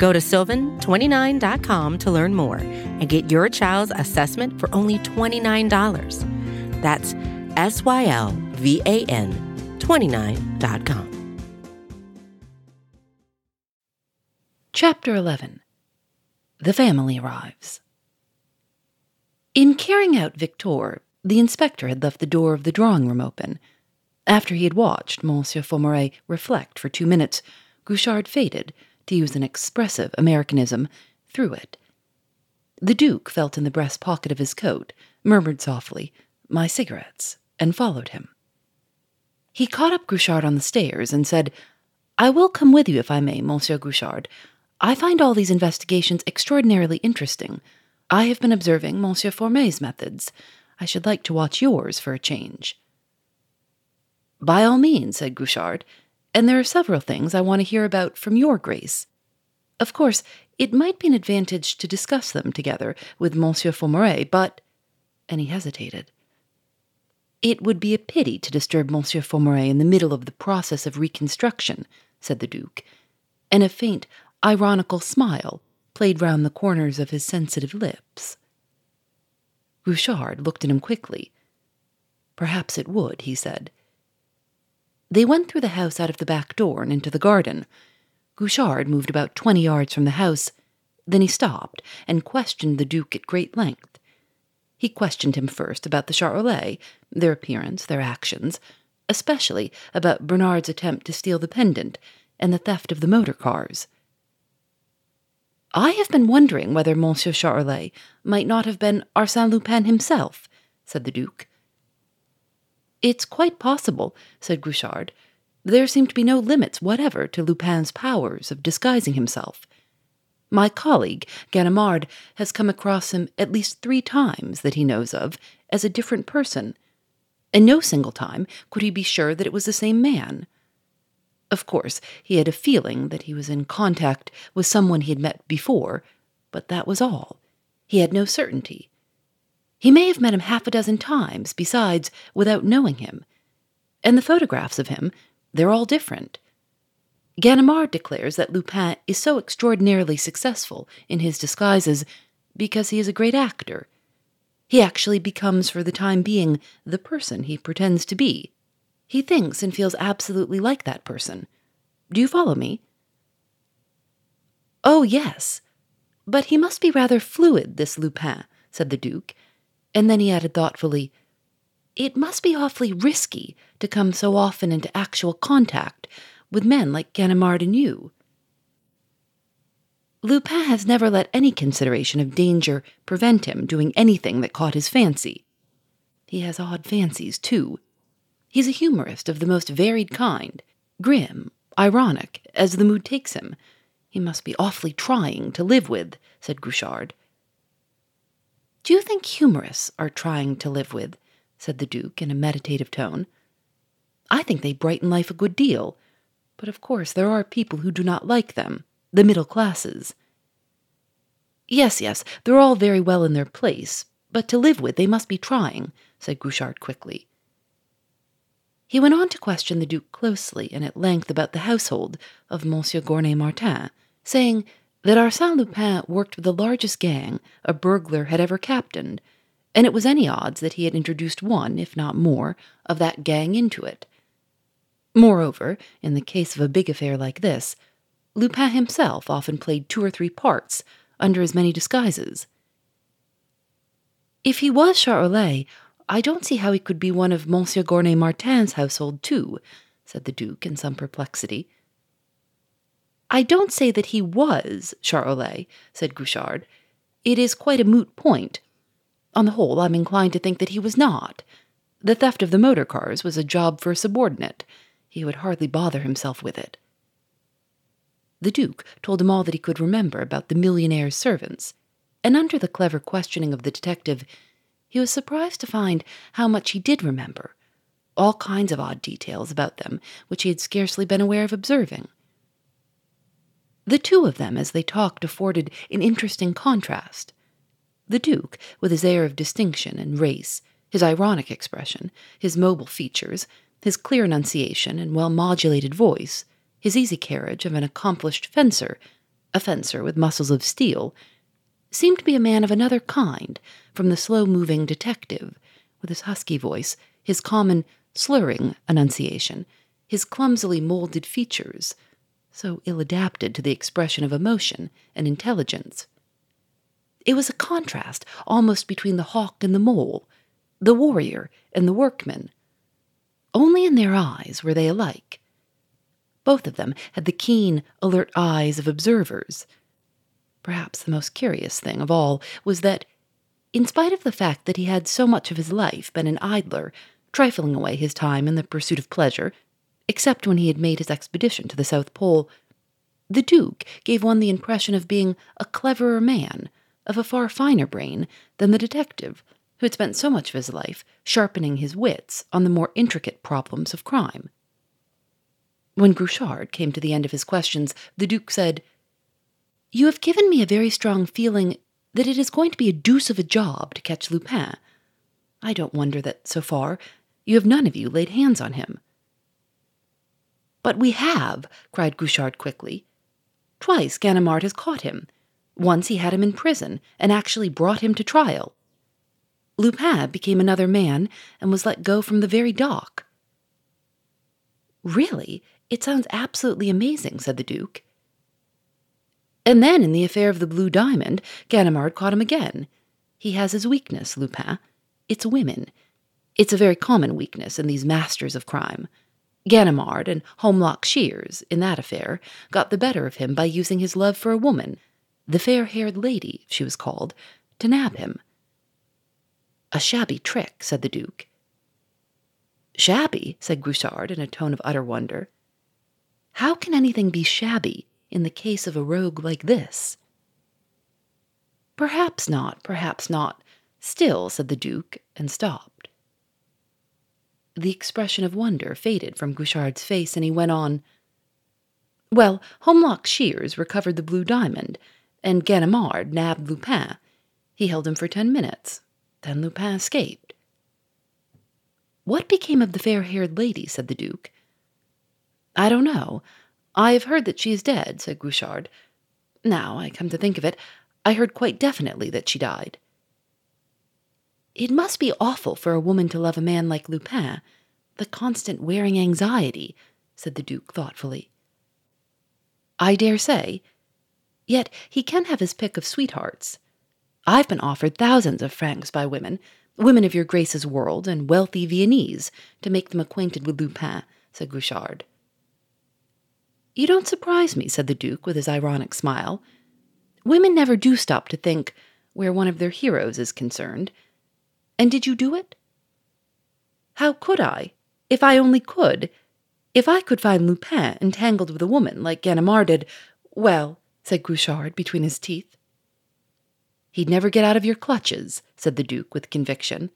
Go to sylvan29.com to learn more and get your child's assessment for only $29. That's S Y L V A N 29.com. Chapter 11 The Family Arrives. In carrying out Victor, the inspector had left the door of the drawing room open. After he had watched Monsieur Formery reflect for two minutes, Guerchard faded, to use an expressive Americanism, through it. The Duke felt in the breast pocket of his coat, murmured softly, My cigarettes, and followed him. He caught up Guerchard on the stairs and said, I will come with you if I may, Monsieur Guerchard. I find all these investigations extraordinarily interesting. I have been observing Monsieur Formery's methods. I should like to watch yours for a change. By all means, said Guerchard, and there are several things I want to hear about from your grace. Of course, it might be an advantage to discuss them together with Monsieur Formery, but. And he hesitated. It would be a pity to disturb Monsieur Formery in the middle of the process of reconstruction, said the Duke, and a faint, ironical smile played round the corners of his sensitive lips. Guerchard looked at him quickly. Perhaps it would, he said. They went through the house out of the back door and into the garden. Guerchard moved about twenty yards from the house. Then he stopped and questioned the Duke at great length. He questioned him first about the Charolais, their appearance, their actions, especially about Bernard's attempt to steal the pendant and the theft of the motor cars. I have been wondering whether Monsieur Charolais might not have been Arsène Lupin himself, said the Duke. It's quite possible, said Guerchard. There seem to be no limits whatever to Lupin's powers of disguising himself. My colleague, Ganimard, has come across him at least three times that he knows of as a different person, and no single time could he be sure that it was the same man. Of course, he had a feeling that he was in contact with someone he had met before, but that was all. He had no certainty. He may have met him half a dozen times, besides, without knowing him. And the photographs of him, they're all different. Ganimard declares that Lupin is so extraordinarily successful in his disguises because he is a great actor. He actually becomes, for the time being, the person he pretends to be. He thinks and feels absolutely like that person. Do you follow me? Oh, yes. But he must be rather fluid, this Lupin, said the Duke, and then he added thoughtfully, It must be awfully risky to come so often into actual contact with men like Ganimard and you. Lupin has never let any consideration of danger prevent him doing anything that caught his fancy. He has odd fancies, too. He's a humorist of the most varied kind, grim, ironic, as the mood takes him. He must be awfully trying to live with, said Guerchard. Do you think humorists are trying to live with? said the Duke in a meditative tone. I think they brighten life a good deal, but of course there are people who do not like them, the middle classes. Yes, yes, they're all very well in their place, but to live with they must be trying, said Guerchard quickly. He went on to question the Duke closely and at length about the household of Monsieur Gournay Martin, saying that Arsène Lupin worked with the largest gang a burglar had ever captained, and it was any odds that he had introduced one, if not more, of that gang into it. Moreover, in the case of a big affair like this, Lupin himself often played two or three parts under as many disguises. If he was Charolais, I don't see how he could be one of Monsieur Gournay Martin's household, too, said the Duke in some perplexity. I don't say that he was Charolais, said Guerchard. It is quite a moot point. On the whole, I'm inclined to think that he was not. The theft of the motor cars was a job for a subordinate. He would hardly bother himself with it. The Duke told him all that he could remember about the millionaire's servants. and under the clever questioning of the detective, he was surprised to find how much he did remember all kinds of odd details about them which he had scarcely been aware of observing. The two of them, as they talked, afforded an interesting contrast. The Duke, with his air of distinction and race, his ironic expression, his mobile features, his clear enunciation and well modulated voice, his easy carriage of an accomplished fencer, a fencer with muscles of steel, seemed to be a man of another kind from the slow moving detective, with his husky voice, his common, slurring enunciation, his clumsily molded features, so ill adapted to the expression of emotion and intelligence. It was a contrast almost between the hawk and the mole, the warrior and the workman. Only in their eyes were they alike. Both of them had the keen, alert eyes of observers. Perhaps the most curious thing of all was that, in spite of the fact that he had so much of his life been an idler trifling away his time in the pursuit of pleasure, except when he had made his expedition to the South Pole. The Duke gave one the impression of being a cleverer man, of a far finer brain than the detective, who had spent so much of his life sharpening his wits on the more intricate problems of crime. When Guerchard came to the end of his questions, the Duke said, You have given me a very strong feeling that it is going to be a deuce of a job to catch Lupin. I don't wonder that, so far, you have none of you laid hands on him. But we have, cried Guerchard quickly. Twice Ganimard has caught him. Once he had him in prison and actually brought him to trial. Lupin became another man and was let go from the very dock. Really, it sounds absolutely amazing, said the Duke. And then, in the affair of the Blue Diamond, Ganimard caught him again. He has his weakness, Lupin. It's women. It's a very common weakness in these masters of crime. Ganimard and Holmlock Shears, in that affair, got the better of him by using his love for a woman, the fair haired lady, she was called, to nab him. A shabby trick, said the Duke. Shabby, said Guerchard in a tone of utter wonder. How can anything be shabby in the case of a rogue like this? Perhaps not, perhaps not. Still, said the Duke, and stopped. The expression of wonder faded from Guerchard's face, and he went on. Well, Holmlock Shears recovered the blue diamond, and Ganimard nabbed Lupin. He held him for ten minutes. Then Lupin escaped. What became of the fair haired lady? said the Duke. I don't know. I have heard that she is dead, said Guerchard. Now, I come to think of it, I heard quite definitely that she died. It must be awful for a woman to love a man like Lupin, the constant wearing anxiety, said the Duke thoughtfully. I dare say. Yet he can have his pick of sweethearts. I've been offered thousands of francs by women, women of your Grace's world and wealthy Viennese, to make them acquainted with Lupin, said Guerchard. You don't surprise me, said the Duke with his ironic smile. Women never do stop to think where one of their heroes is concerned. And did you do it? How could I? If I only could. If I could find Lupin entangled with a woman like Ganimard did, well, said Guerchard between his teeth. He'd never get out of your clutches, said the Duke with conviction.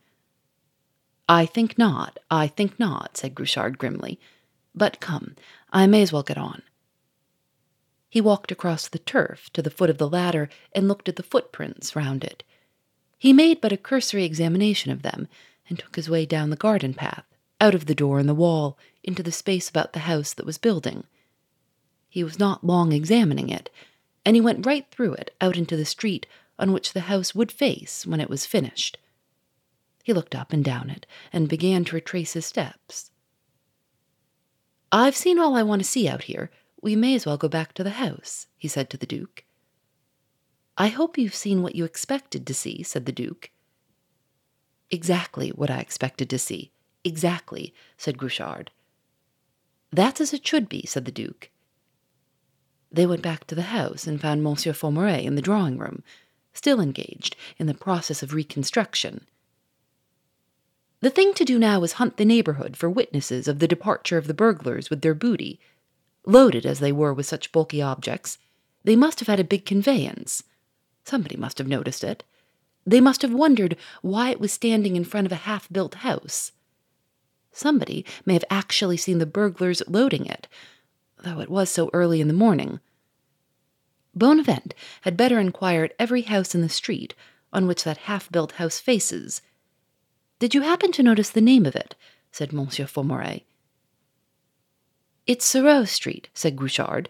I think not, I think not, said Guerchard grimly. But come, I may as well get on. He walked across the turf to the foot of the ladder and looked at the footprints round it. He made but a cursory examination of them, and took his way down the garden path, out of the door in the wall, into the space about the house that was building. He was not long examining it, and he went right through it out into the street on which the house would face when it was finished. He looked up and down it, and began to retrace his steps. I've seen all I want to see out here. We may as well go back to the house, he said to the Duke. I hope you've seen what you expected to see, said the Duke. Exactly what I expected to see. Exactly, said Guerchard. That's as it should be, said the Duke. They went back to the house and found Monsieur Formery in the drawing room, still engaged in the process of reconstruction. The thing to do now was hunt the neighborhood for witnesses of the departure of the burglars with their booty. Loaded as they were with such bulky objects, they must have had a big conveyance. Somebody must have noticed it. They must have wondered why it was standing in front of a half built house. Somebody may have actually seen the burglars loading it, though it was so early in the morning. Bonavent had better inquire at every house in the street on which that half built house faces. Did you happen to notice the name of it? said Monsieur Formery. It's Sorreau Street, said Guerchard.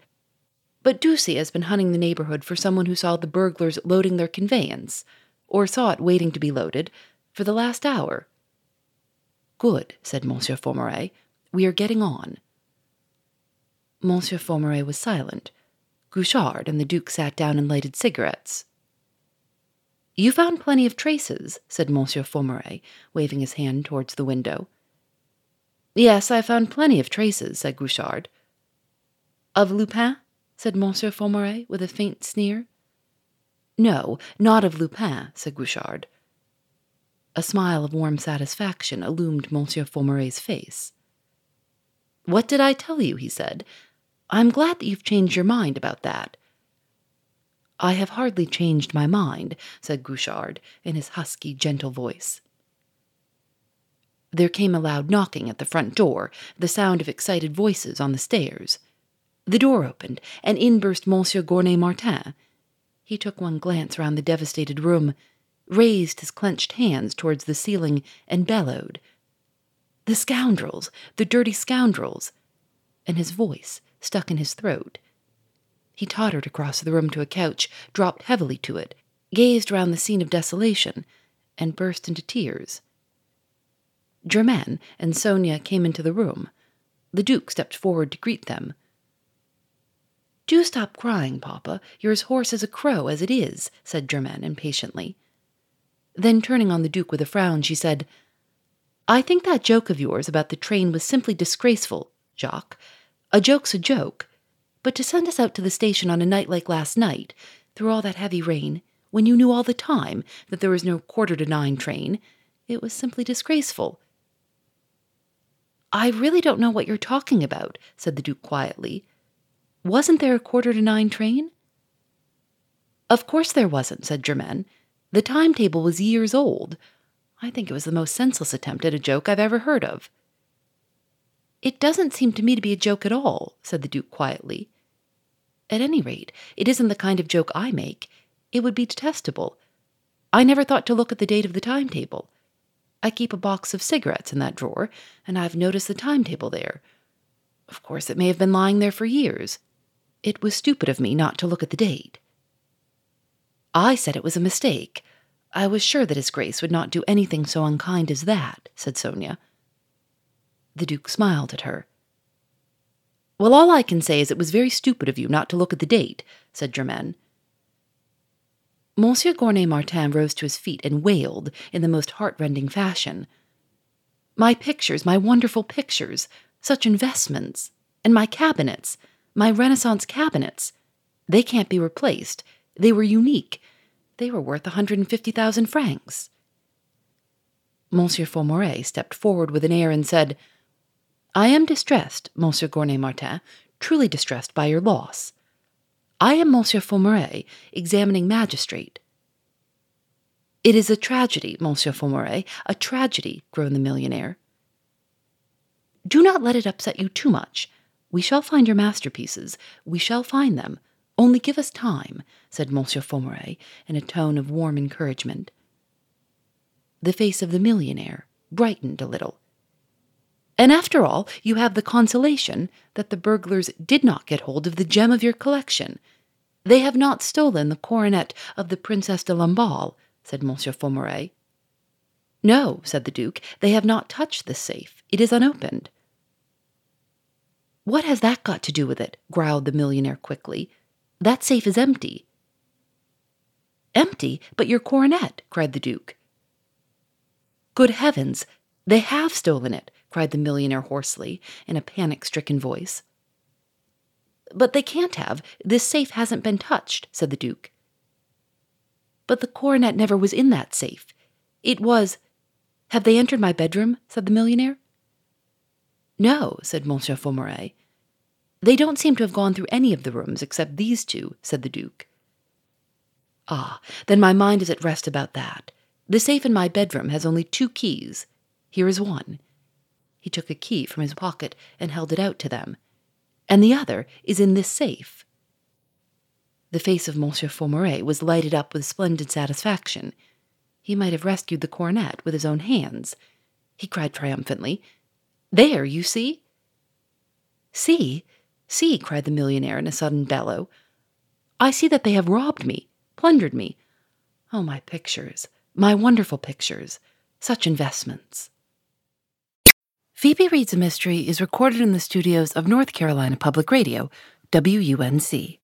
But Dieusy has been hunting the neighborhood for someone who saw the burglars loading their conveyance, or saw it waiting to be loaded, for the last hour. Good, said Monsieur Formery. We are getting on. Monsieur Formery was silent. Guerchard and the Duke sat down and lighted cigarettes. You found plenty of traces, said Monsieur Formery, waving his hand towards the window. Yes, I found plenty of traces, said Guerchard. Of Lupin? Said Monsieur Formery with a faint sneer. No, not of Lupin, said Guerchard. A smile of warm satisfaction illumined Monsieur Formery's face. What did I tell you? he said. I'm glad that you've changed your mind about that. I have hardly changed my mind, said Guerchard in his husky, gentle voice. There came a loud knocking at the front door, the sound of excited voices on the stairs. The door opened, and in burst Monsieur Gournay Martin. He took one glance round the devastated room, raised his clenched hands towards the ceiling, and bellowed, The scoundrels! The dirty scoundrels! And his voice stuck in his throat. He tottered across the room to a couch, dropped heavily to it, gazed round the scene of desolation, and burst into tears. Germaine and Sonia came into the room. The Duke stepped forward to greet them. Do stop crying, Papa. You're as hoarse as a crow as it is, said Germaine impatiently. Then, turning on the Duke with a frown, she said, I think that joke of yours about the train was simply disgraceful, Jacques. A joke's a joke. But to send us out to the station on a night like last night, through all that heavy rain, when you knew all the time that there was no quarter to nine train, it was simply disgraceful. I really don't know what you're talking about, said the Duke quietly. Wasn't there a quarter to nine train? Of course there wasn't, said Germaine. The timetable was years old. I think it was the most senseless attempt at a joke I've ever heard of. It doesn't seem to me to be a joke at all, said the Duke quietly. At any rate, it isn't the kind of joke I make. It would be detestable. I never thought to look at the date of the timetable. I keep a box of cigarettes in that drawer, and I've noticed the timetable there. Of course, it may have been lying there for years. It was stupid of me not to look at the date. I said it was a mistake. I was sure that His Grace would not do anything so unkind as that, said Sonia. The Duke smiled at her. Well, all I can say is it was very stupid of you not to look at the date, said Germaine. Monsieur Gournay Martin rose to his feet and wailed in the most heartrending fashion. My pictures, my wonderful pictures, such investments, and my cabinets, my Renaissance cabinets. They can't be replaced. They were unique. They were worth a 150,000 francs. Monsieur Formery stepped forward with an air and said, I am distressed, Monsieur Gournay Martin, truly distressed by your loss. I am Monsieur Formery, examining magistrate. It is a tragedy, Monsieur Formery, a tragedy, groaned the millionaire. Do not let it upset you too much. We shall find your masterpieces. We shall find them. Only give us time, said Monsieur Formery in a tone of warm encouragement. The face of the millionaire brightened a little. And after all, you have the consolation that the burglars did not get hold of the gem of your collection. They have not stolen the coronet of the Princess de Lamballe, said Monsieur Formery. No, said the Duke, they have not touched the safe. It is unopened. What has that got to do with it? growled the millionaire quickly. That safe is empty. Empty? But your coronet, cried the Duke. Good heavens, they have stolen it, cried the millionaire hoarsely, in a panic stricken voice. But they can't have. This safe hasn't been touched, said the Duke. But the coronet never was in that safe. It was. Have they entered my bedroom? said the millionaire. No, said Monsieur Formery. They don't seem to have gone through any of the rooms except these two, said the Duke. Ah, then my mind is at rest about that. The safe in my bedroom has only two keys. Here is one. He took a key from his pocket and held it out to them. And the other is in this safe. The face of Monsieur Formery was lighted up with splendid satisfaction. He might have rescued the coronet with his own hands. He cried triumphantly, There, you see? See, see, cried the millionaire in a sudden bellow. I see that they have robbed me, plundered me. Oh, my pictures, my wonderful pictures, such investments. Phoebe Reads a Mystery is recorded in the studios of North Carolina Public Radio, WUNC.